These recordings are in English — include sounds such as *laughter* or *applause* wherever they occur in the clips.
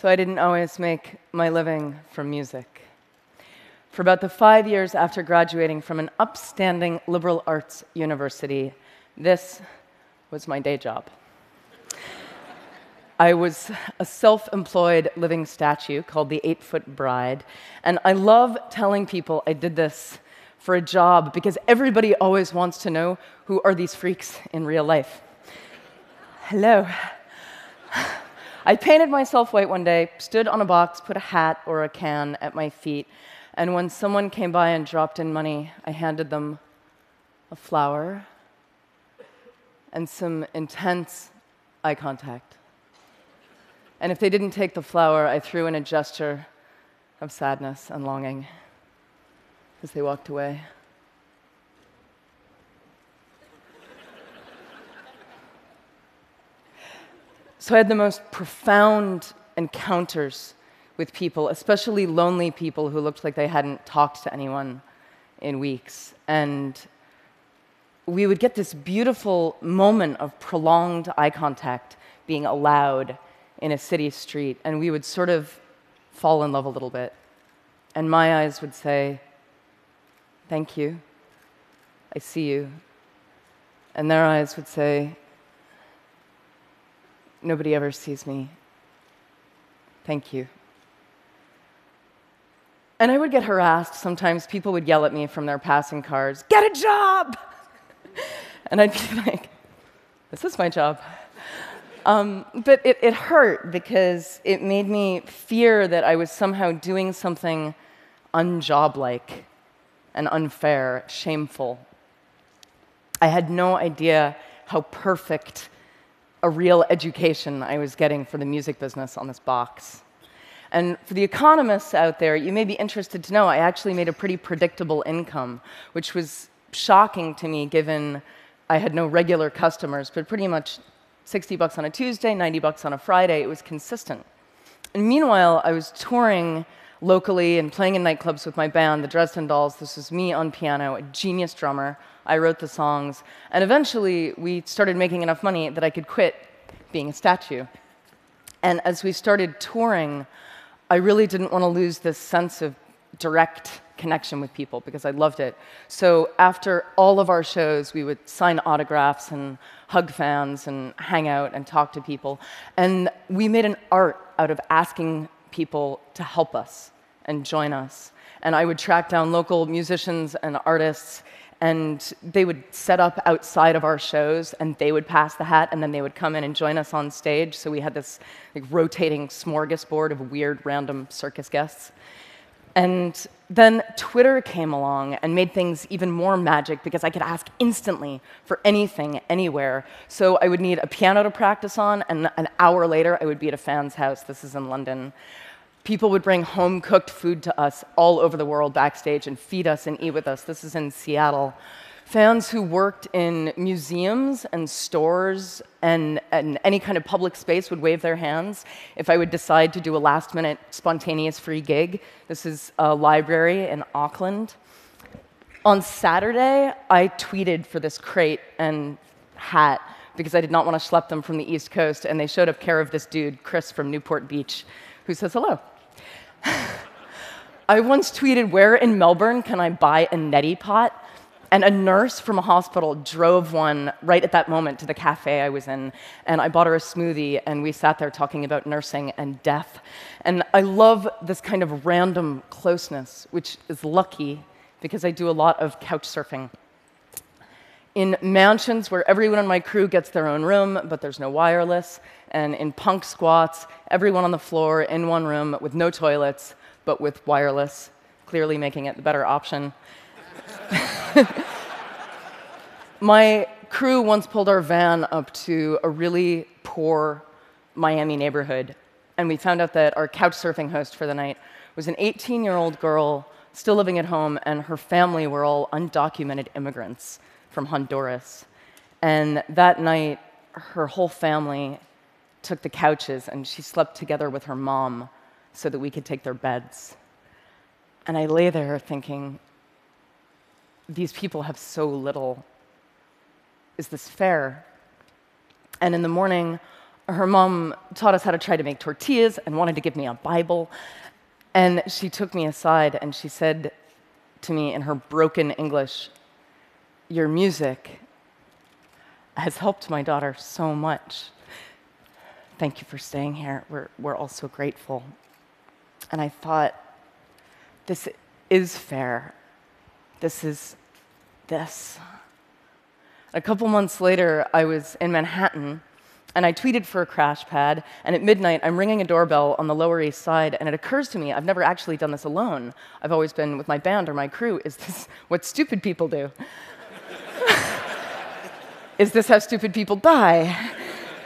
so I didn't always make my living from music. For about the five years after graduating from an upstanding liberal arts university, this was my day job. *laughs* I was a self employed living statue called the Eight Foot Bride, and I love telling people I did this for a job because everybody always wants to know who are these freaks in real life. Hello. I painted myself white one day, stood on a box, put a hat or a can at my feet, and when someone came by and dropped in money, I handed them a flower and some intense eye contact. And if they didn't take the flower, I threw in a gesture of sadness and longing as they walked away. So I had the most profound encounters with people, especially lonely people who looked like they hadn't talked to anyone in weeks. And we would get this beautiful moment of prolonged eye contact being allowed in a city street, and we would sort of fall in love a little bit. And my eyes would say, Thank you. I see you. And their eyes would say, Nobody ever sees me. Thank you. And I would get harassed. Sometimes people would yell at me from their passing cars, Get a job! *laughs* and I'd be like, This is my job. Um, but it, it hurt because it made me fear that I was somehow doing something unjob-like and unfair, shameful. I had no idea how perfect a real education I was getting for the music business on this box. And for the economists out there, you may be interested to know I actually made a pretty predictable income, which was shocking to me given I had no regular customers, but pretty much 60 bucks on a Tuesday, 90 bucks on a Friday. It was consistent. And meanwhile, I was touring locally and playing in nightclubs with my band, the Dresden Dolls. This was me on piano, a genius drummer. I wrote the songs. And eventually, we started making enough money that I could quit being a statue. And as we started touring, I really didn't want to lose this sense of direct connection with people because I loved it. So after all of our shows, we would sign autographs and hug fans and hang out and talk to people. And we made an art out of asking people to help us and join us. And I would track down local musicians and artists and they would set up outside of our shows and they would pass the hat and then they would come in and join us on stage so we had this like, rotating smorgasbord of weird random circus guests and then twitter came along and made things even more magic because i could ask instantly for anything anywhere so i would need a piano to practice on and an hour later i would be at a fan's house this is in london People would bring home cooked food to us all over the world backstage and feed us and eat with us. This is in Seattle. Fans who worked in museums and stores and, and, any kind of public space would wave their hands if I would decide to do a last minute spontaneous free gig. This is a library in Auckland. On Saturday, I tweeted for this crate and hat because I did not want to schlep them from the East Coast, and they showed up care of this dude, Chris from Newport Beach, who says hello. *laughs* I once tweeted, Where in Melbourne can I buy a neti pot? And a nurse from a hospital drove one right at that moment to the cafe I was in. And I bought her a smoothie, and we sat there talking about nursing and death. And I love this kind of random closeness, which is lucky because I do a lot of couch surfing. In mansions where everyone on my crew gets their own room, but there's no wireless, and in punk squats, everyone on the floor in one room with no toilets, but with wireless, clearly making it the better option. *laughs* *laughs* My crew once pulled our van up to a really poor Miami neighborhood, and we found out that our couch surfing host for the night was an 18 year old girl still living at home, and her family were all undocumented immigrants from Honduras. And that night, her whole family took the couches and she slept together with her mom so that we could take their beds. And I lay there thinking, these people have so little. Is this fair? And in the morning, her mom taught us how to try to make tortillas and wanted to give me a Bible. And she took me aside and she said to me in her broken English, Your music has helped my daughter so much. Thank you for staying here. We're, we're all so grateful. And I thought, this is fair. This is this. A couple months later, I was in Manhattan and I tweeted for a crash pad, and at midnight, I'm ringing a doorbell on the Lower East Side, and it occurs to me I've never actually done this alone. I've always been with my band or my crew. Is this what stupid people do? *laughs* Is this how stupid people die?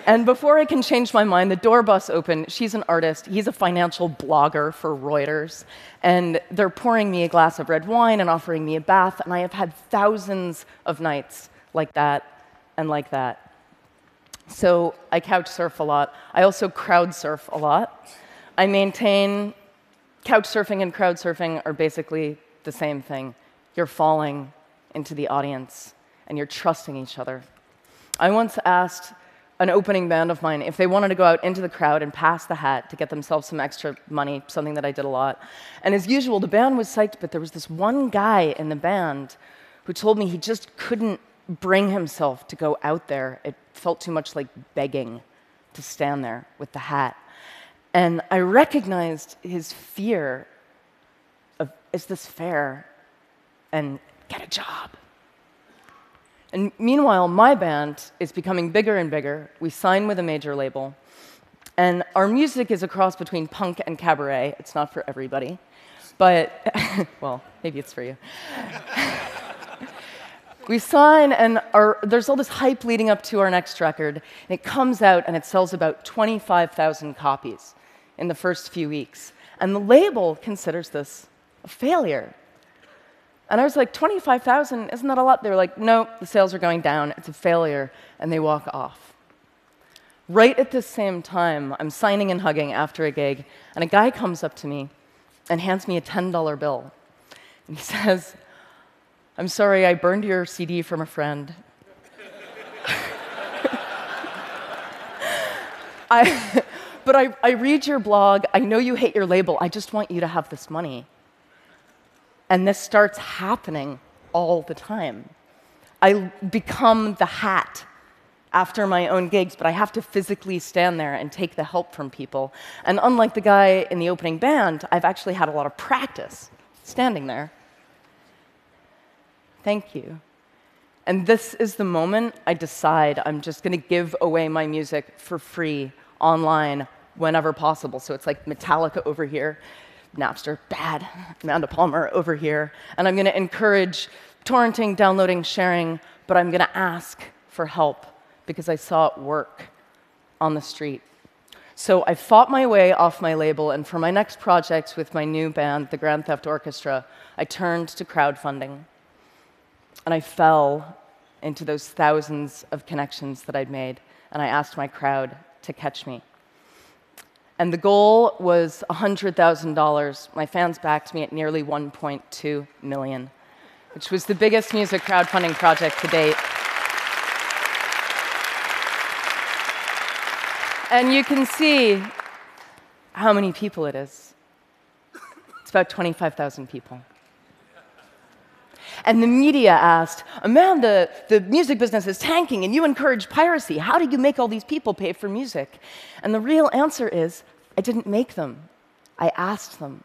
And before I can change my mind, the door busts open. She's an artist. He's a financial blogger for Reuters. And they're pouring me a glass of red wine and offering me a bath. And I have had thousands of nights like that and like that. So I couch surf a lot. I also crowd surf a lot. I maintain couch surfing and crowd surfing are basically the same thing. You're falling into the audience and you're trusting each other. I once asked an opening band of mine if they wanted to go out into the crowd and pass the hat to get themselves some extra money, something that I did a lot. And as usual, the band was psyched, but there was this one guy in the band who told me he just couldn't bring himself to go out there. It felt too much like begging to stand there with the hat. And I recognized his fear of is this fair? And get a job. And meanwhile, my band is becoming bigger and bigger. We sign with a major label. And our music is a cross between punk and cabaret. It's not for everybody. But, *laughs* well, maybe it's for you. *laughs* we sign, and our, there's all this hype leading up to our next record. And it comes out, and it sells about 25,000 copies in the first few weeks. And the label considers this a failure. And I was like, 25,000, isn't that a lot? They were like, no, the sales are going down, it's a failure, and they walk off. Right at the same time, I'm signing and hugging after a gig, and a guy comes up to me and hands me a $10 bill. And he *laughs* says, I'm sorry, I burned your CD from a friend. *laughs* I, *laughs* but I, I read your blog. I know you hate your label. I just want you to have this money. And this starts happening all the time. I become the hat after my own gigs, but I have to physically stand there and take the help from people. And unlike the guy in the opening band, I've actually had a lot of practice standing there Thank you. And this is the moment I decide I'm just going to give away my music for free online whenever possible. So it's like Metallica over here, Napster, bad, Amanda Palmer over here. And I'm going to encourage torrenting, downloading, sharing, but I'm going to ask for help because I saw it work on the street. So I fought my way off my label, and for my next project with my new band, the Grand Theft Orchestra, I turned to crowdfunding. And I fell into those thousands of connections that I'd made, and I asked my crowd to catch me. And the goal was $100,000. My fans backed me at nearly 1.2 million, which was the biggest music crowdfunding project to date. And you can see how many people it is. It's about 25,000 people. And the media asked, Amanda, the music business is tanking and you encourage piracy. How do you make all these people pay for music? And the real answer is, I didn't make them, I asked them.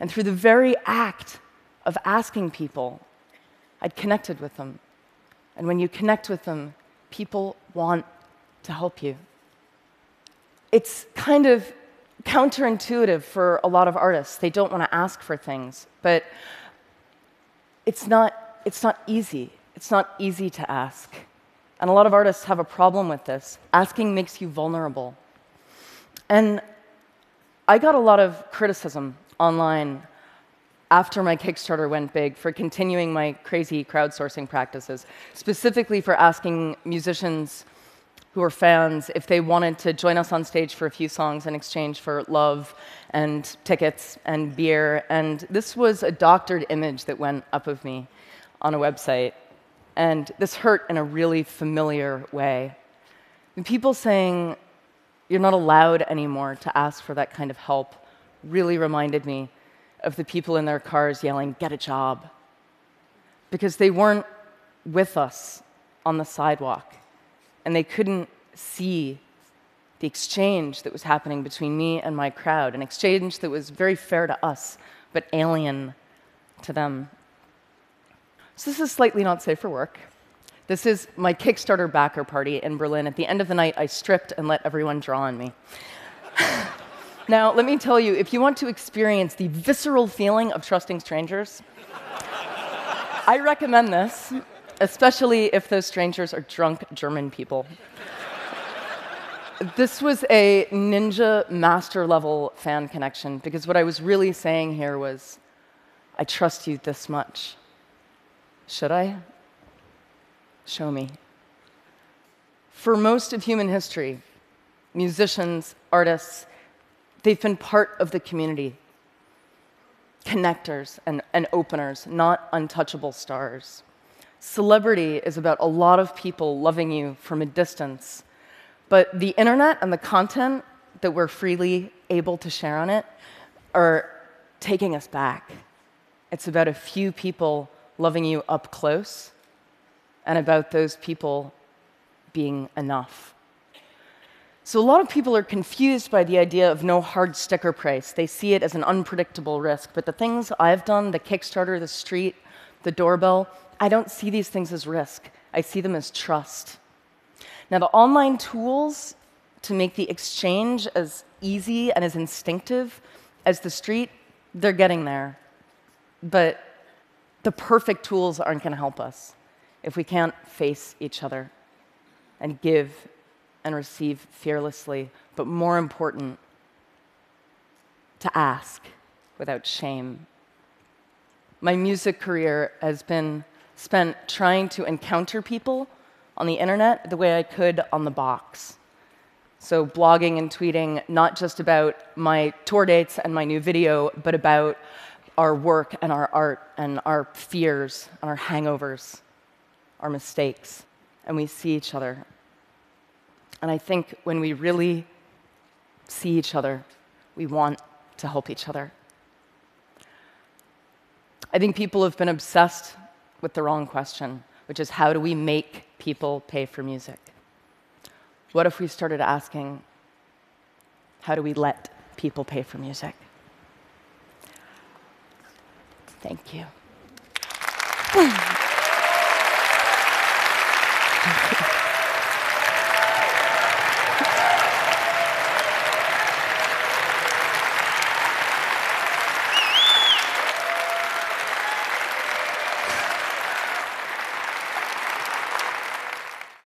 And through the very act of asking people, I'd connected with them. And when you connect with them, people want to help you. It's kind of counterintuitive for a lot of artists. They don't want to ask for things. But it's not, it's not easy. It's not easy to ask. And a lot of artists have a problem with this. Asking makes you vulnerable. And I got a lot of criticism online after my Kickstarter went big for continuing my crazy crowdsourcing practices, specifically for asking musicians who are fans if they wanted to join us on stage for a few songs in exchange for love and tickets and beer. And this was a doctored image that went up of me on a website. And this hurt in a really familiar way. And people saying, you're not allowed anymore to ask for that kind of help really reminded me of the people in their cars yelling, Get a job. Because they weren't with us on the sidewalk and they couldn't see the exchange that was happening between me and my crowd, an exchange that was very fair to us, but alien to them. So, this is slightly not safe for work. This is my Kickstarter backer party in Berlin. At the end of the night, I stripped and let everyone draw on me. *laughs* now, let me tell you if you want to experience the visceral feeling of trusting strangers, I recommend this, especially if those strangers are drunk German people. this was a ninja master level fan connection because what I was really saying here was, I trust you this much. Should I? Show me. For most of human history, musicians, artists, they've been part of the community, connectors and, and openers, not untouchable stars. Celebrity is about a lot of people loving you from a distance, but the internet and the content that we're freely able to share on it are taking us back. It's about a few people loving you up close and about those people being enough. So, a lot of people are confused by the idea of no hard sticker price. They see it as an unpredictable risk. But the things I've done, the Kickstarter, the street, the doorbell, I don't see these things as risk. I see them as trust. Now, the online tools to make the exchange as easy and as instinctive as the street, they're getting there. But the perfect tools aren't going to help us if we can't face each other and give and receive fearlessly, but more important, to ask without shame. My music career has been spent trying to encounter people on the internet the way I could on the box. So, blogging and tweeting not just about my tour dates and my new video, but about our work and our art and our fears and our hangovers our mistakes, and we see each other. And I think when we really see each other, we want to help each other. I think people have been obsessed with the wrong question, which is how do we make people pay for music? What if we started asking, how do we let people pay for music? Thank you. Thank *laughs* you.